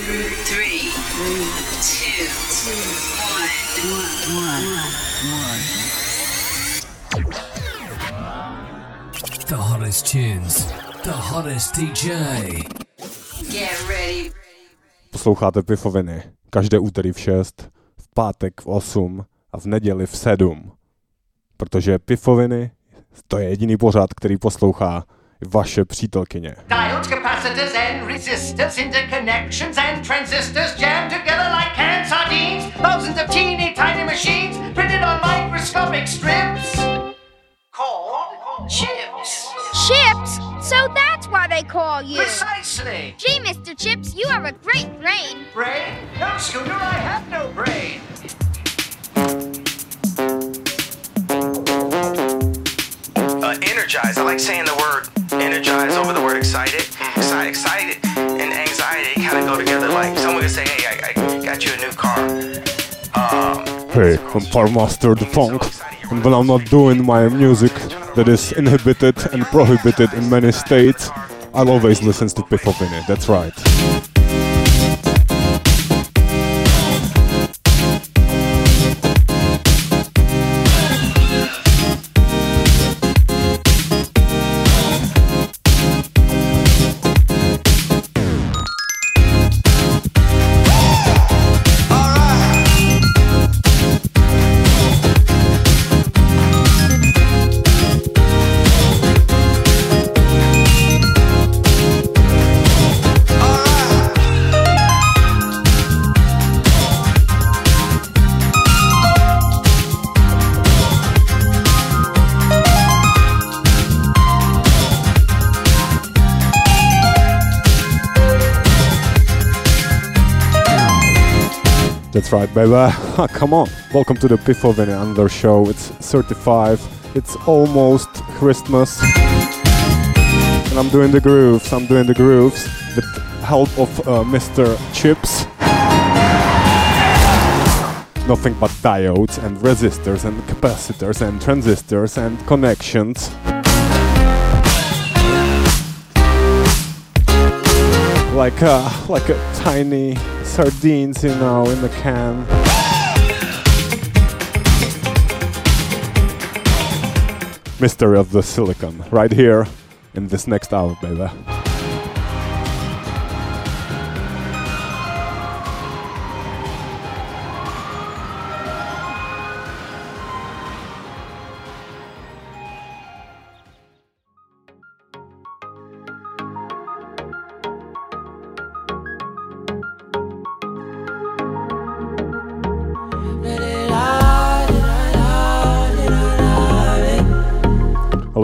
Three, two, The hottest tunes, the hottest DJ. Get ready. Posloucháte Pifoviny. Každé úterý v 6, v pátek v 8 a v neděli v 7. Protože Pifoviny to je jediný pořád, který poslouchá vaše přítelkyně. Diodes, capacitors, and resistors, interconnections and transistors jammed together like canned sardines. Thousands of teeny tiny machines printed on microscopic strips called chips. Chips? So that's why they call you. Precisely. Gee, Mr. Chips, you have a great brain. Brain? No, Scooter, I have no brain. Uh, energized. I like saying the word energized over the word excited. Excited, excited and anxiety kind of go together. Like someone could say, "Hey, I, I got you a new car." Um, Hey, I'm Parmaster the Funk, and when I'm not doing my music that is inhibited and prohibited in many states, I'll always listen to Pifoviny, that's right. That's right, baby. Come on. Welcome to the Pifoviny Under Show. It's 35. It's almost Christmas. And I'm doing the grooves. I'm doing the grooves with help of uh, Mr. Chips. Nothing but diodes and resistors and capacitors and transistors and connections. Like a, like a tiny sardines, you know, in the can. Mystery of the silicon, right here in this next hour, baby.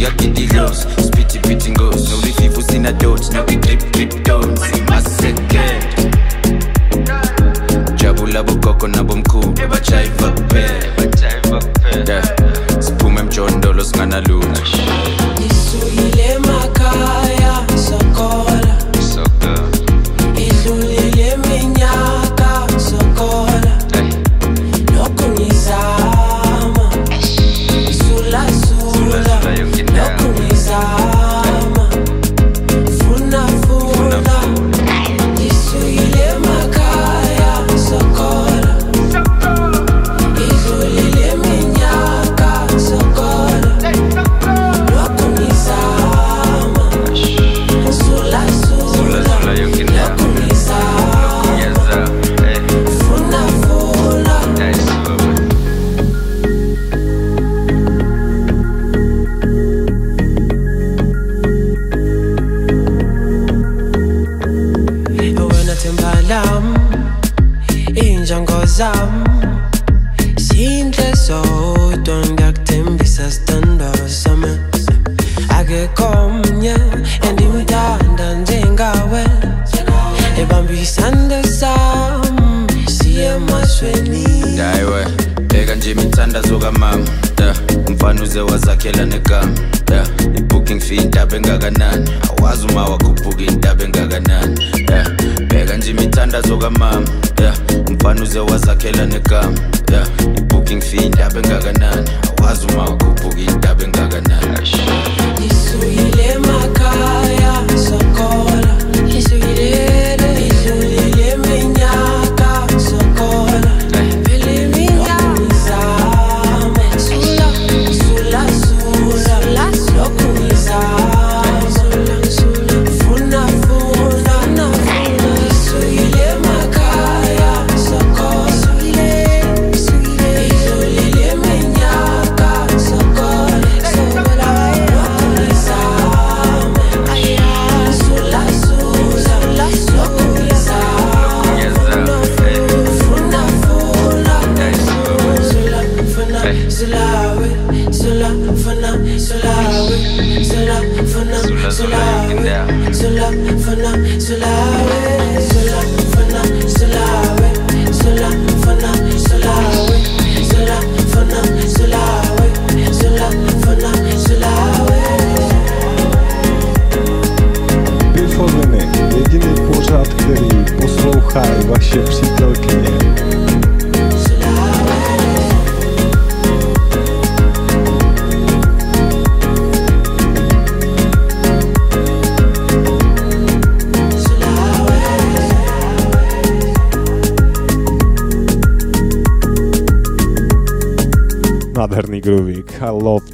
jaki dilos Spiti piti ngos No rififu sina dots No ki Jabu labu nabo mkuu. Mchondolo sngana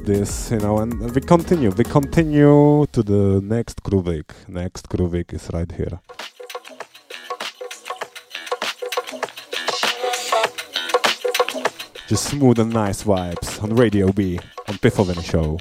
this, you know, and we continue. We continue to the next Kruvik. Next Kruvik is right here. Just smooth and nice vibes on Radio B on Pifoviny Show.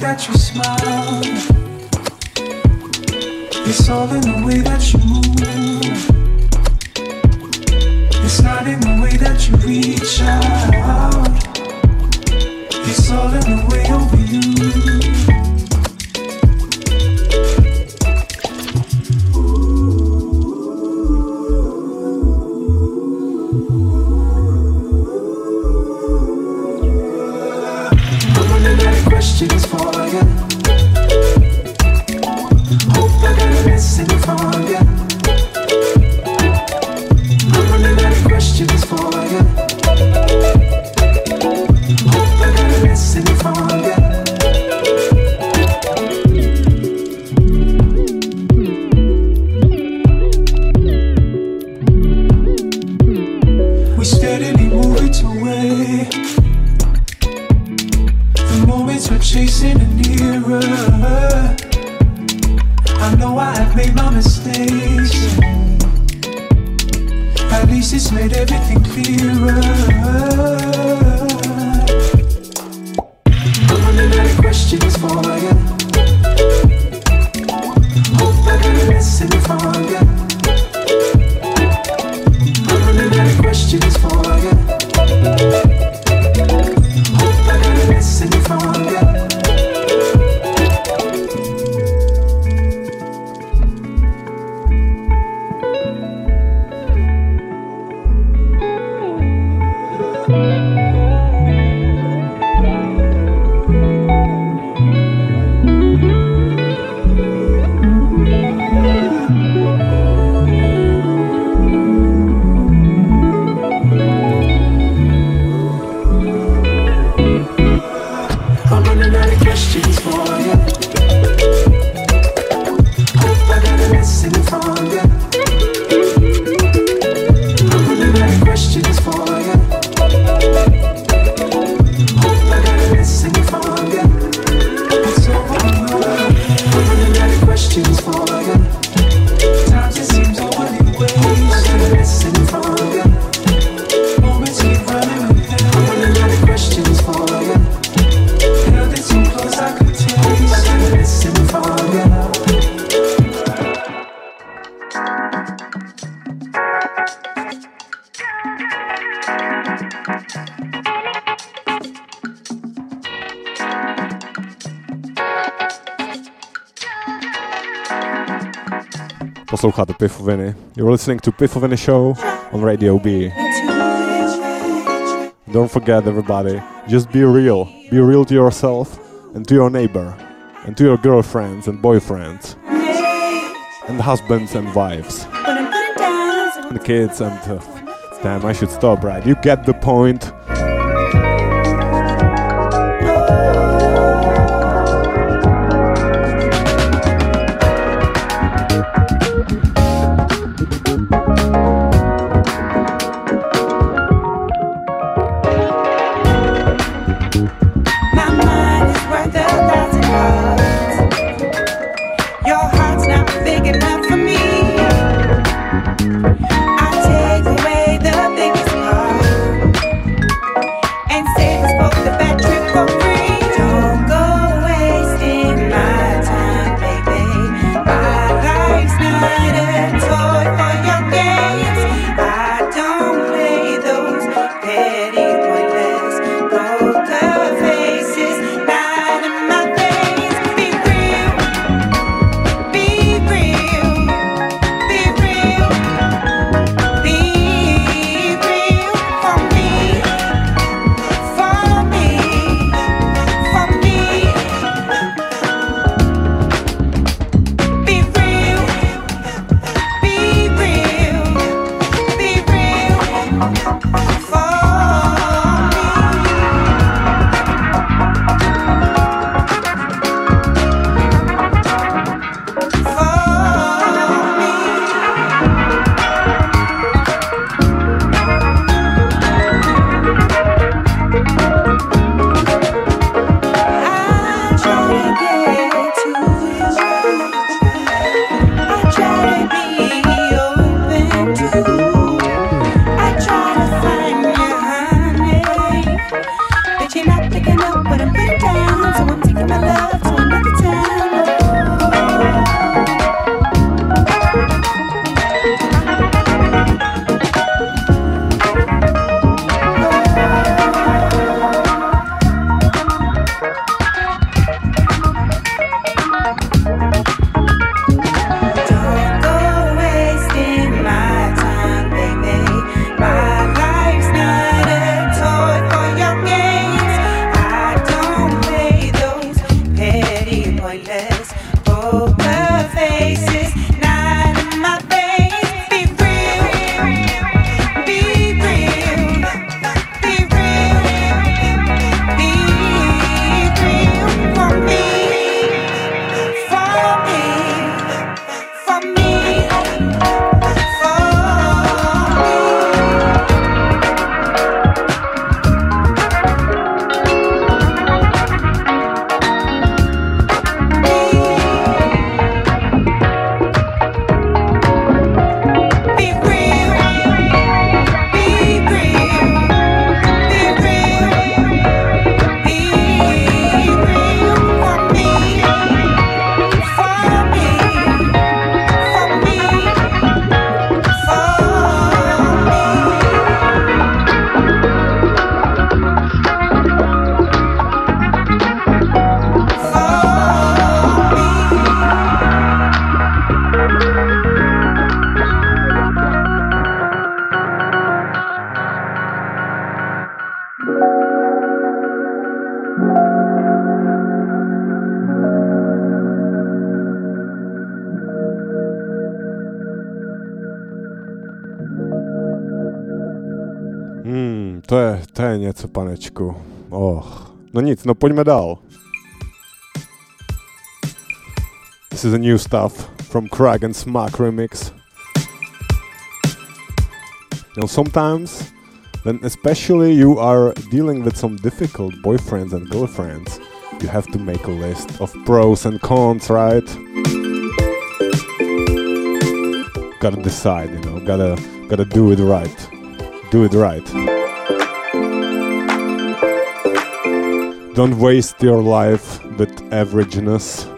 that you smile. Vinny. You're listening to Pifoviny Show on Radio B. Don't forget, everybody, just be real. Be real to yourself and to your neighbor and to your girlfriends and boyfriends and husbands and wives and kids and. Uh, damn, I should stop, right? You get the point. Je panečku. Oh. No nic, no pojďme dál. This is a new stuff from Craig and Smack remix. Now sometimes, when especially you are dealing with some difficult boyfriends and girlfriends, you have to make a list of pros and cons, right? Gotta decide, you know, gotta gotta do it right. Do it right. Don't waste your life with averageness.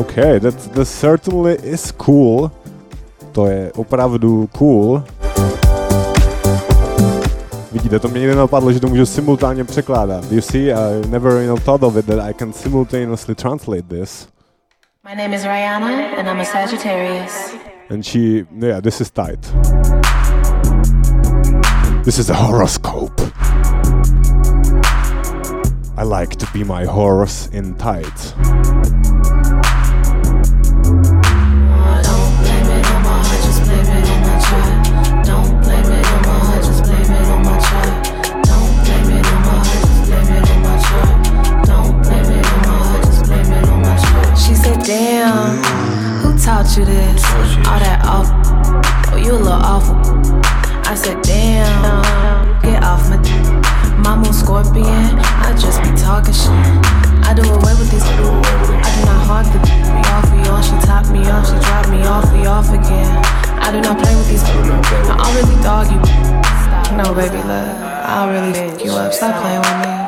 Okay, that, that certainly is cool. To je opravdu cool. Vidíte, to mě nikdy nenapadlo, že to můžu simultánně překládat. You see, I never you know, thought of it that I can simultaneously translate this. My name is Rihanna, and I'm a Sagittarius. And she, yeah, this is tight. This is a horoscope. I like to be my horse in tight. Taught you this? All that awful. Oh, you a little awful. I said, Damn, get off my. My moon scorpion, I just be talking shit. I do away with these. I do not hard to be off for you. She top me off, she drop me off, we off again. I do not play with these. I really dog you. No, baby, love. I'll really fuck you up. Stop playing with me.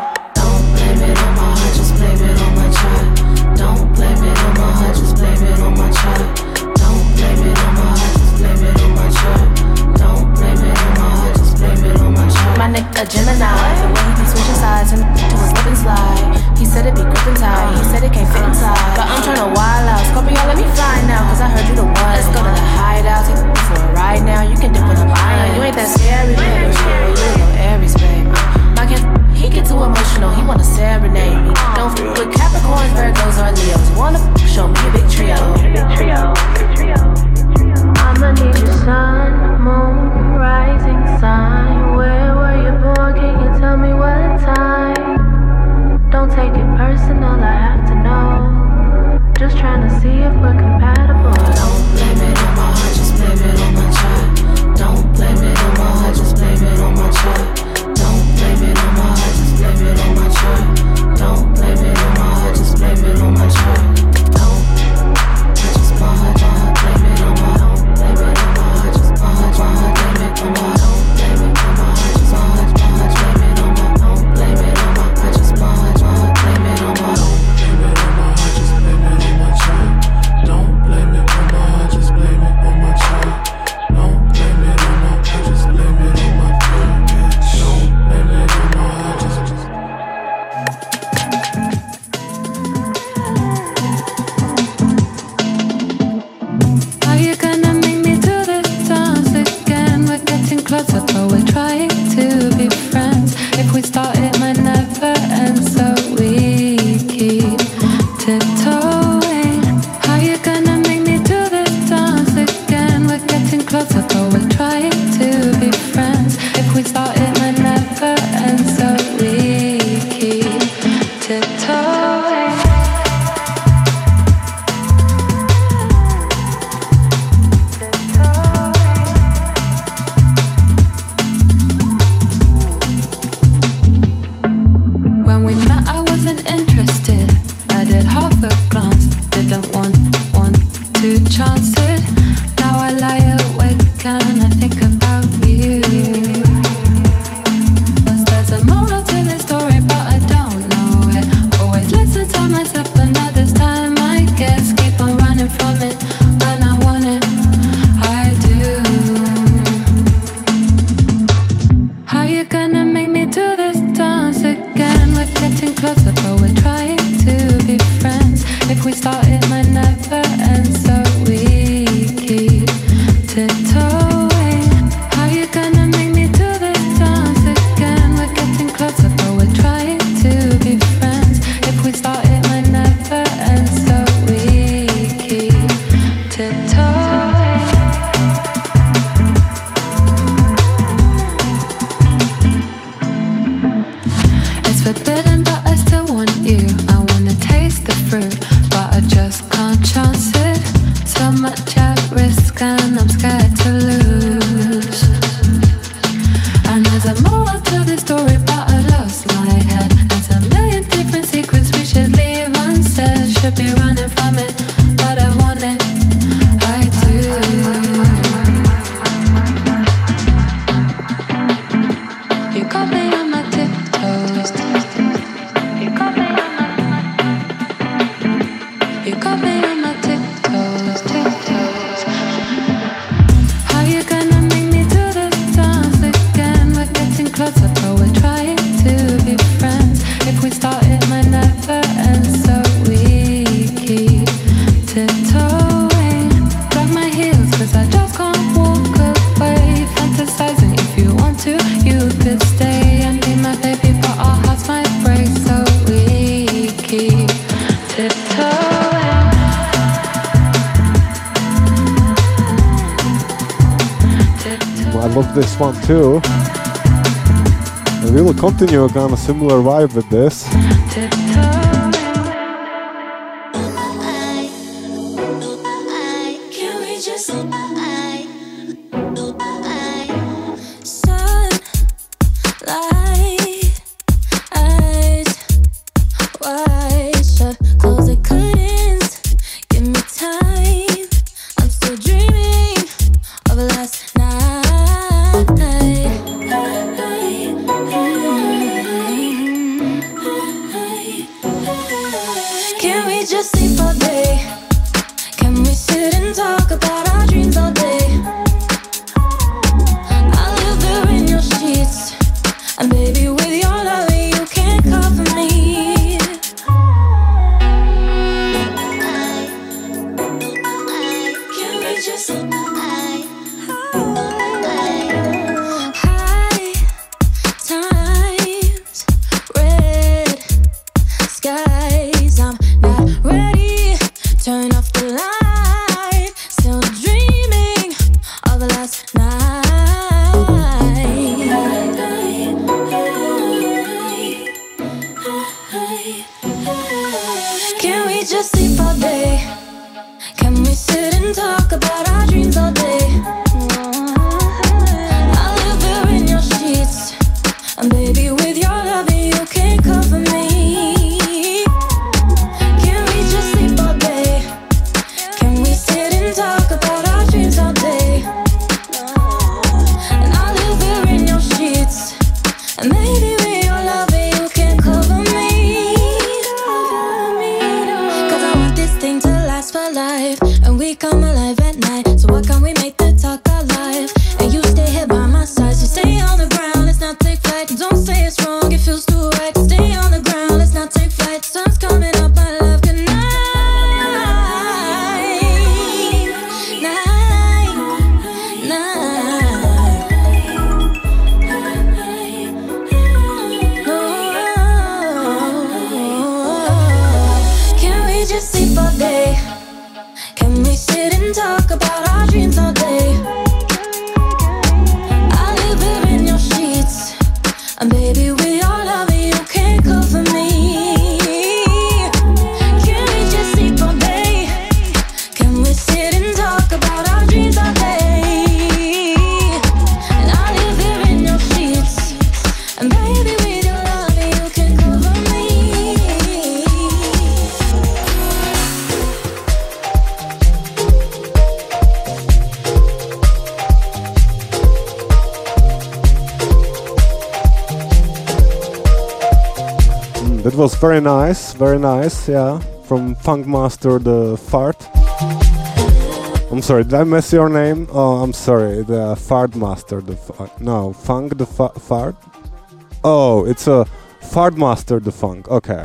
Nigga Gemini, the way he be switching sides and to a slip and slide. He said it be grip and tight, he said it can't fit inside. But I'm tryna wild out, Scorpio, let me fly now, cause I heard you the one. Let's go to the hideout, take it for a ride now. You can dip with a line, you ain't that scary, baby. You a little Aries, baby. My can he get too emotional, he wanna serenade me. Don't f with Capricorns, Virgos, or Leos. Wanna show me a big trio. I'ma need your sun, moon, rising sign. Where were you born? Can you tell me what time? Don't take it personal, I have to know. Just trying to see kind of a similar vibe with this. We sit and talk about our dreams all day. very nice, very nice, yeah. From Funkmaster the Fart. I'm sorry, did I mess your name? Oh, I'm sorry, the Fart Master the Fart. No, Funk the fa Fart? Oh, it's a Fart Master the Funk, okay.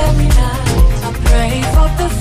dark nights I pray for the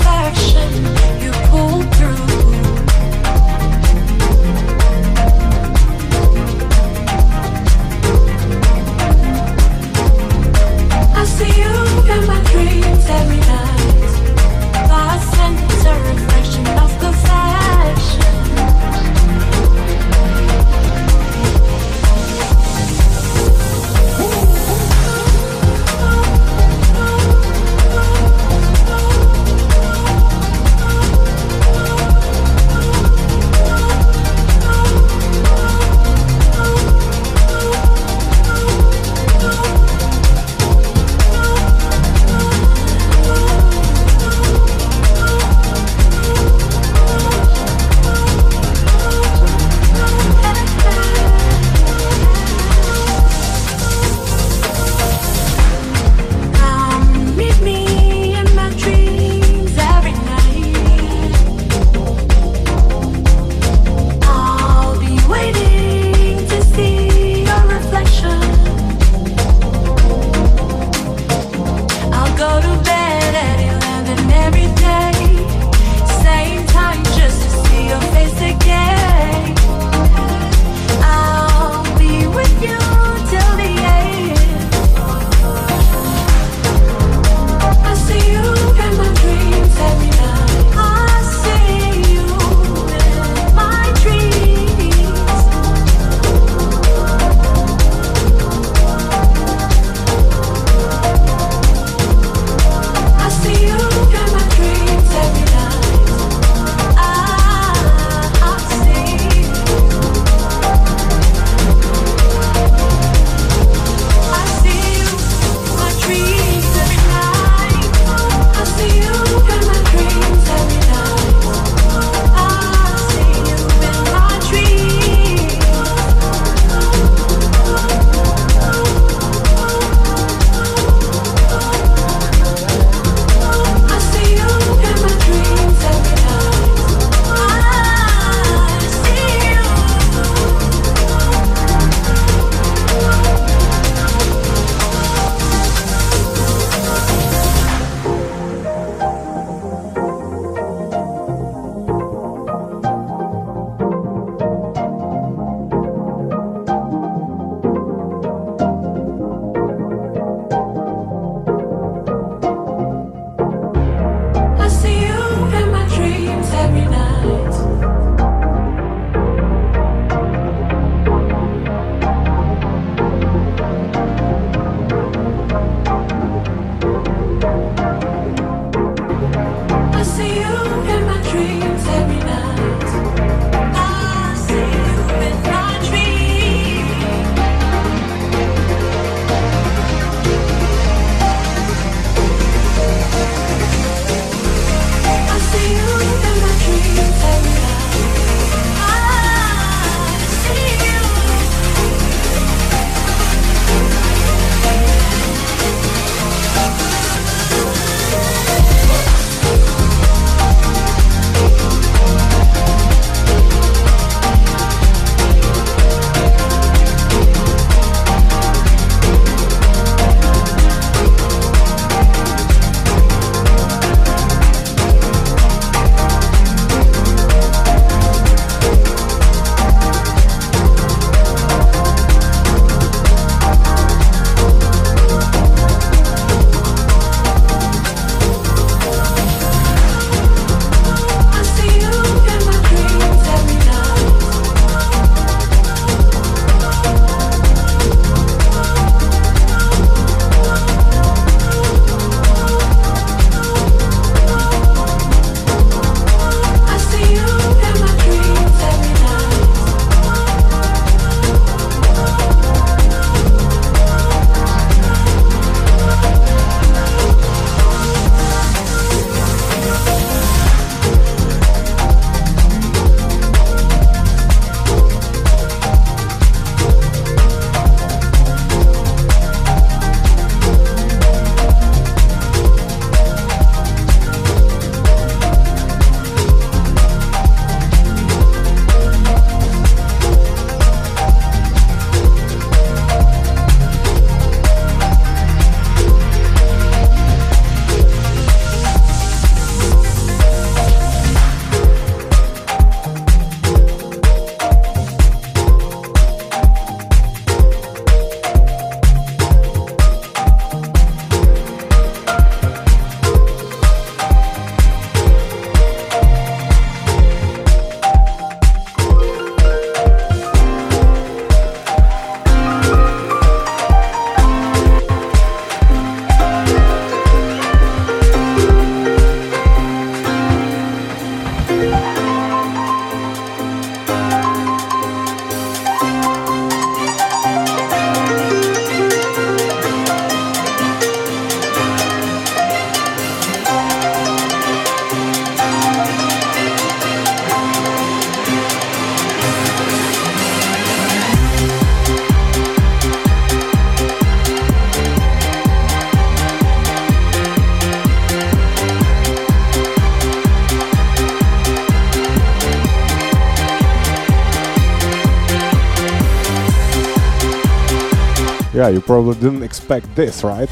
Yeah, you probably didn't expect this, right?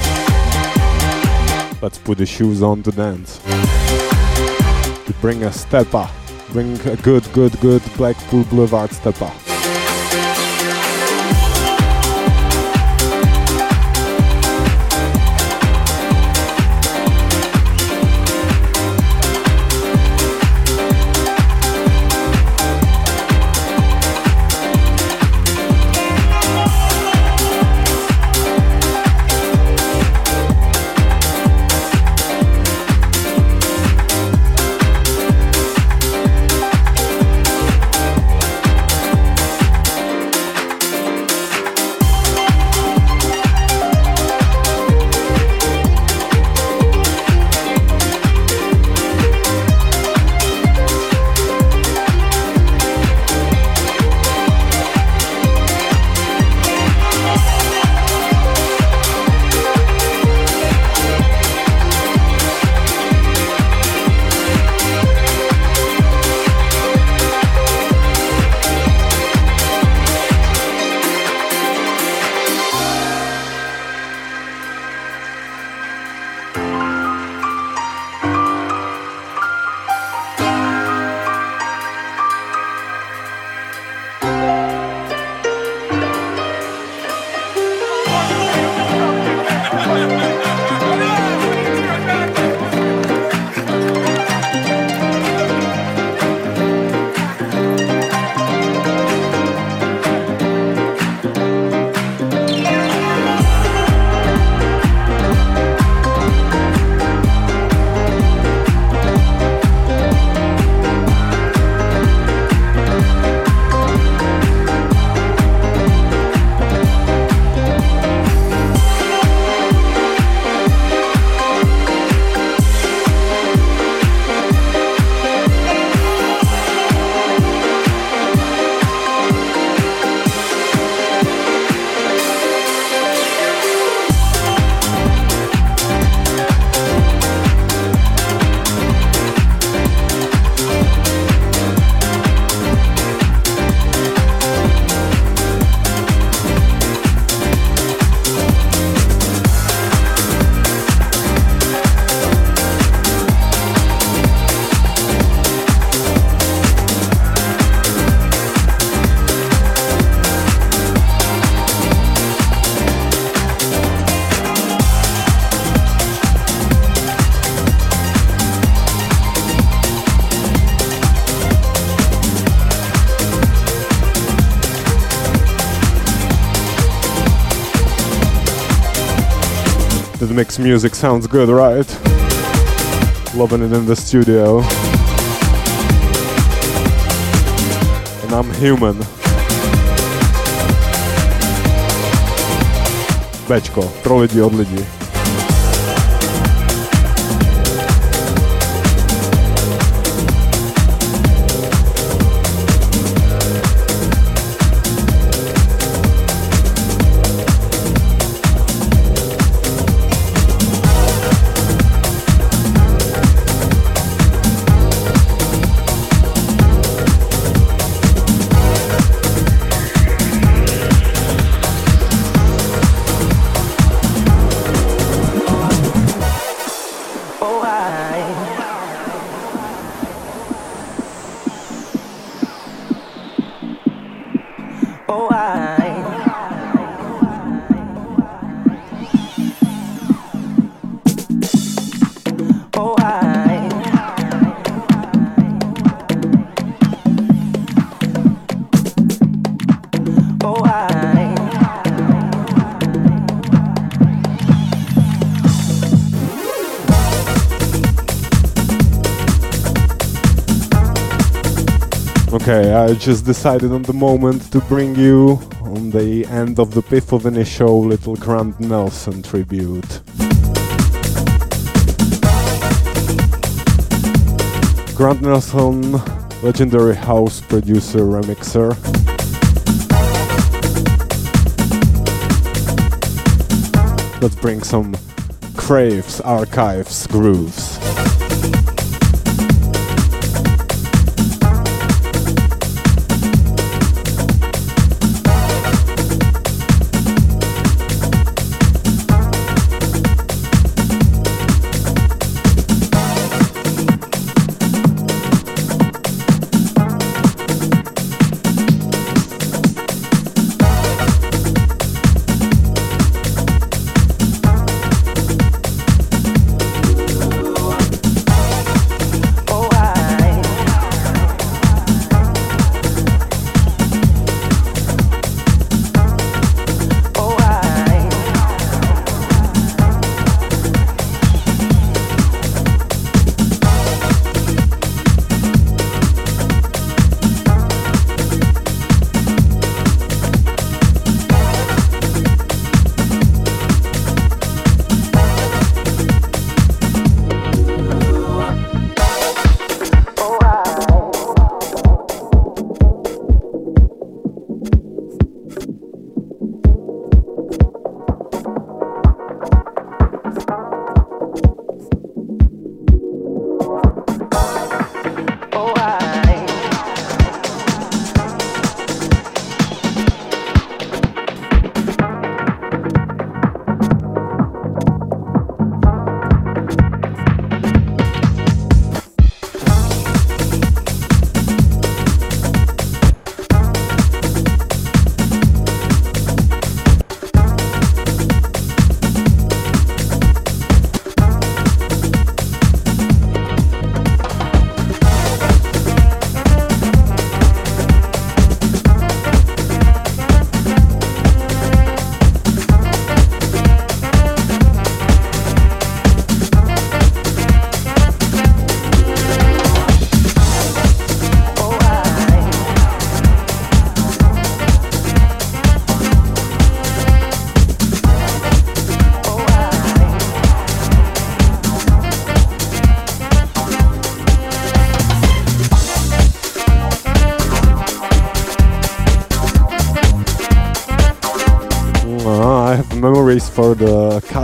Let's put the shoes on to dance. We bring a stepper. Bring a good, good, good Blackpool Boulevard stepper. Mix music sounds good, right? Loving it in the studio. And I'm human. Bečko, pro lidi od lidí. Oh, I. Oh, I. Okay, I just decided on the moment to bring you on the end of the Pifoviny show little Grant Nelson tribute. Grant Nelson, legendary house producer remixer. Let's bring some Craves Archives grooves.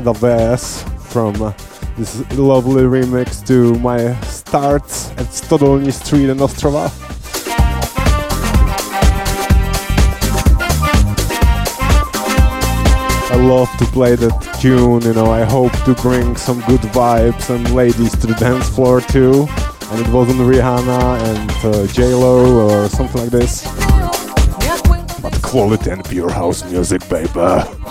The Cadaves from this lovely remix to my starts at Stodolní Street in Ostrava. I love to play that tune, you know, I hope to bring some good vibes and ladies to the dance floor too. And it wasn't Rihanna and uh, J-Lo or something like this. But quality and pure house music, baby.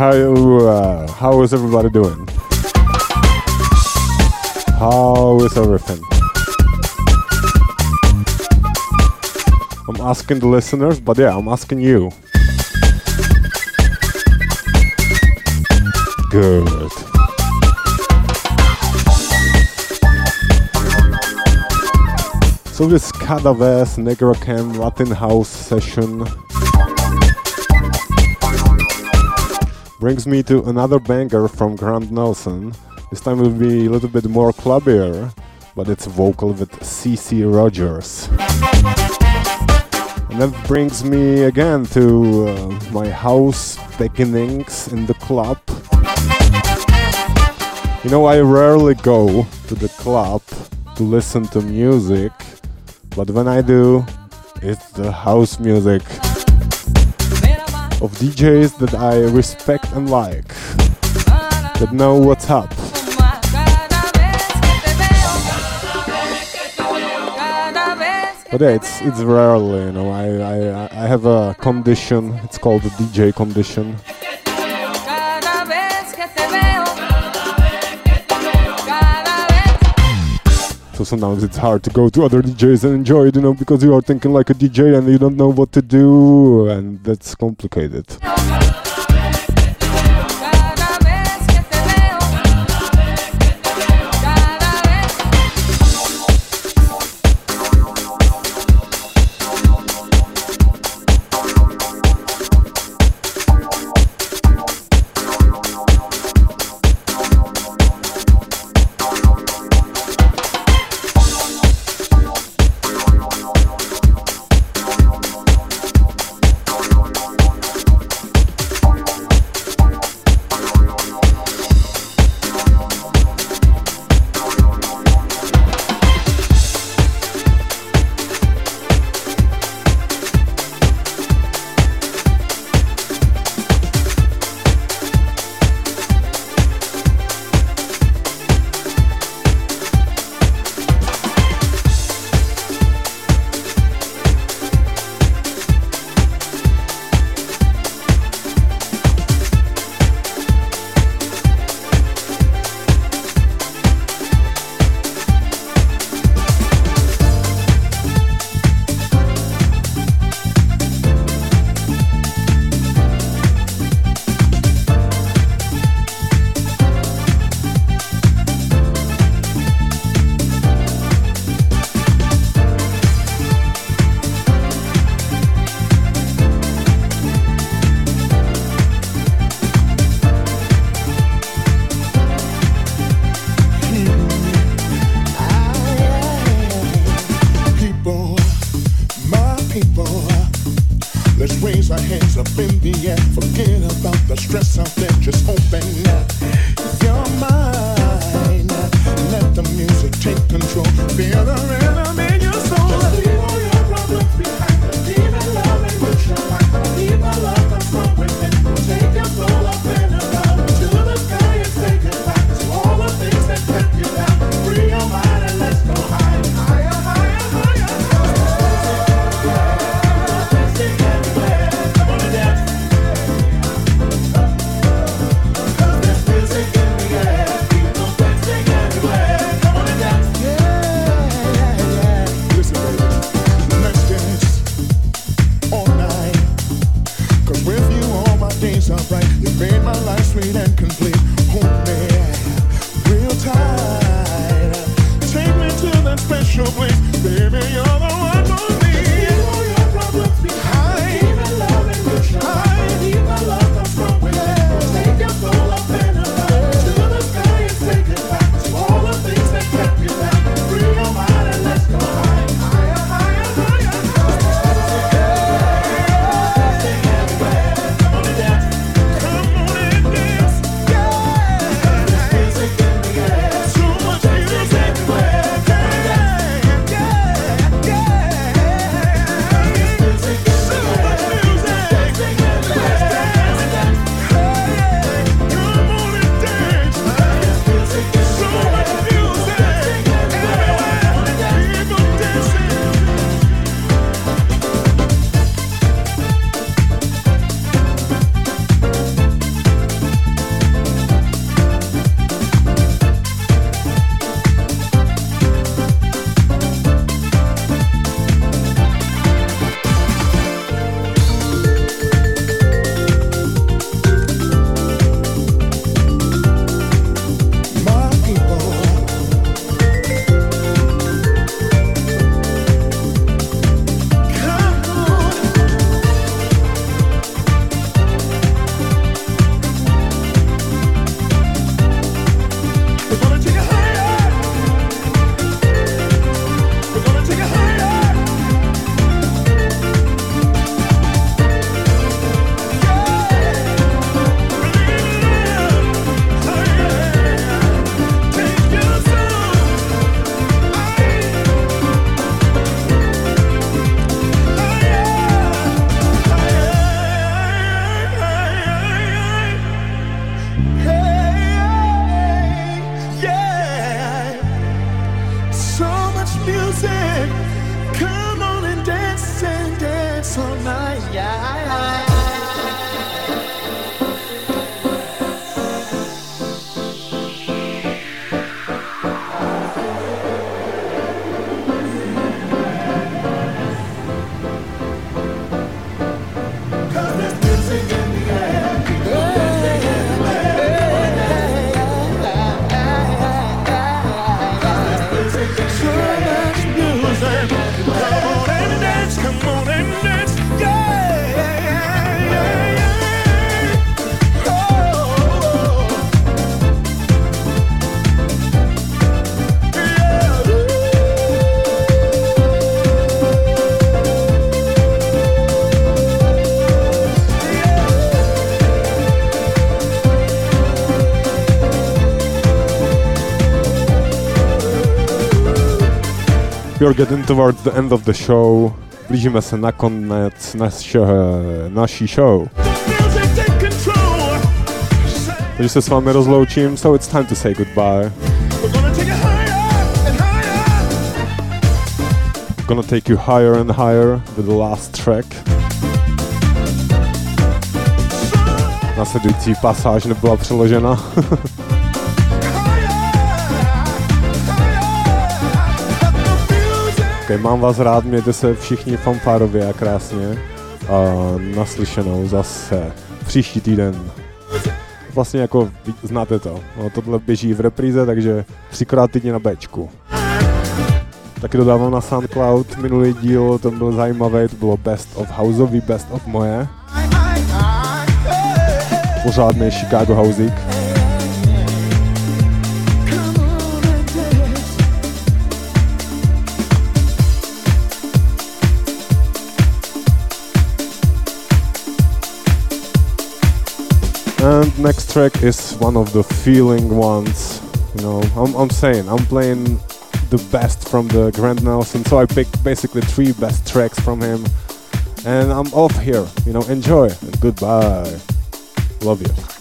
How uh, how is everybody doing? How is everything? I'm asking the listeners, but yeah, I'm asking you. Good. So this Cadaves Negrocam Latin House session brings me to another banger from Grant Nelson. This time will be a little bit more clubbier, but it's vocal with CeCe Rogers. And that brings me again to uh, my house beginnings in the club. You know, I rarely go to the club to listen to music, but when I do, it's the house music of DJs that I respect and like, that know what's up. But yeah, it's it's rarely, you know. I, I I have a condition. It's called the DJ condition. So sometimes it's hard to go to other DJs and enjoy it, you know, because you are thinking like a DJ and you don't know what to do, and that's complicated. Our hands up in the air. Forget about the stress out there. Just open your mind. Let the music take control. Feel the rhythm We're getting towards the end of the show. Blížíme se na konec naše, naší show. Takže se s vámi rozloučím, so it's time to say goodbye. Gonna take you higher and higher with the last track. Následující pasáž nebyla přeložena. mám vás rád, mějte se všichni fanfárově a krásně. A naslyšenou zase příští týden. Vlastně jako znáte to. No, tohle běží v repríze, takže třikrát týdně na Bčku. Taky dodávám na SoundCloud minulý díl, to byl zajímavý, to bylo Best of Houseový, Best of moje. Pořádný Chicago Housík. And next track is one of the feeling ones. You know, I'm, I'm saying I'm playing the best from the Grant Nelson, so I picked basically three best tracks from him. And I'm off here. You know, enjoy and goodbye. Love you.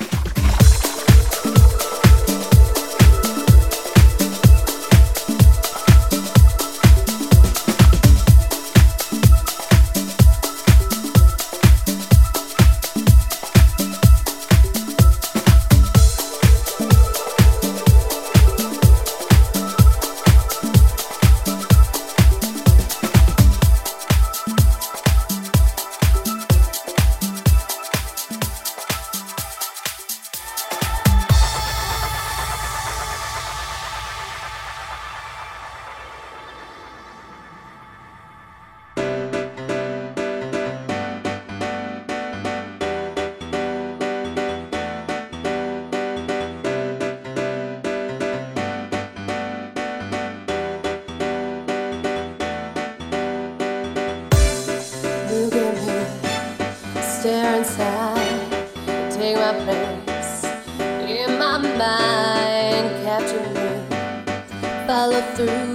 through.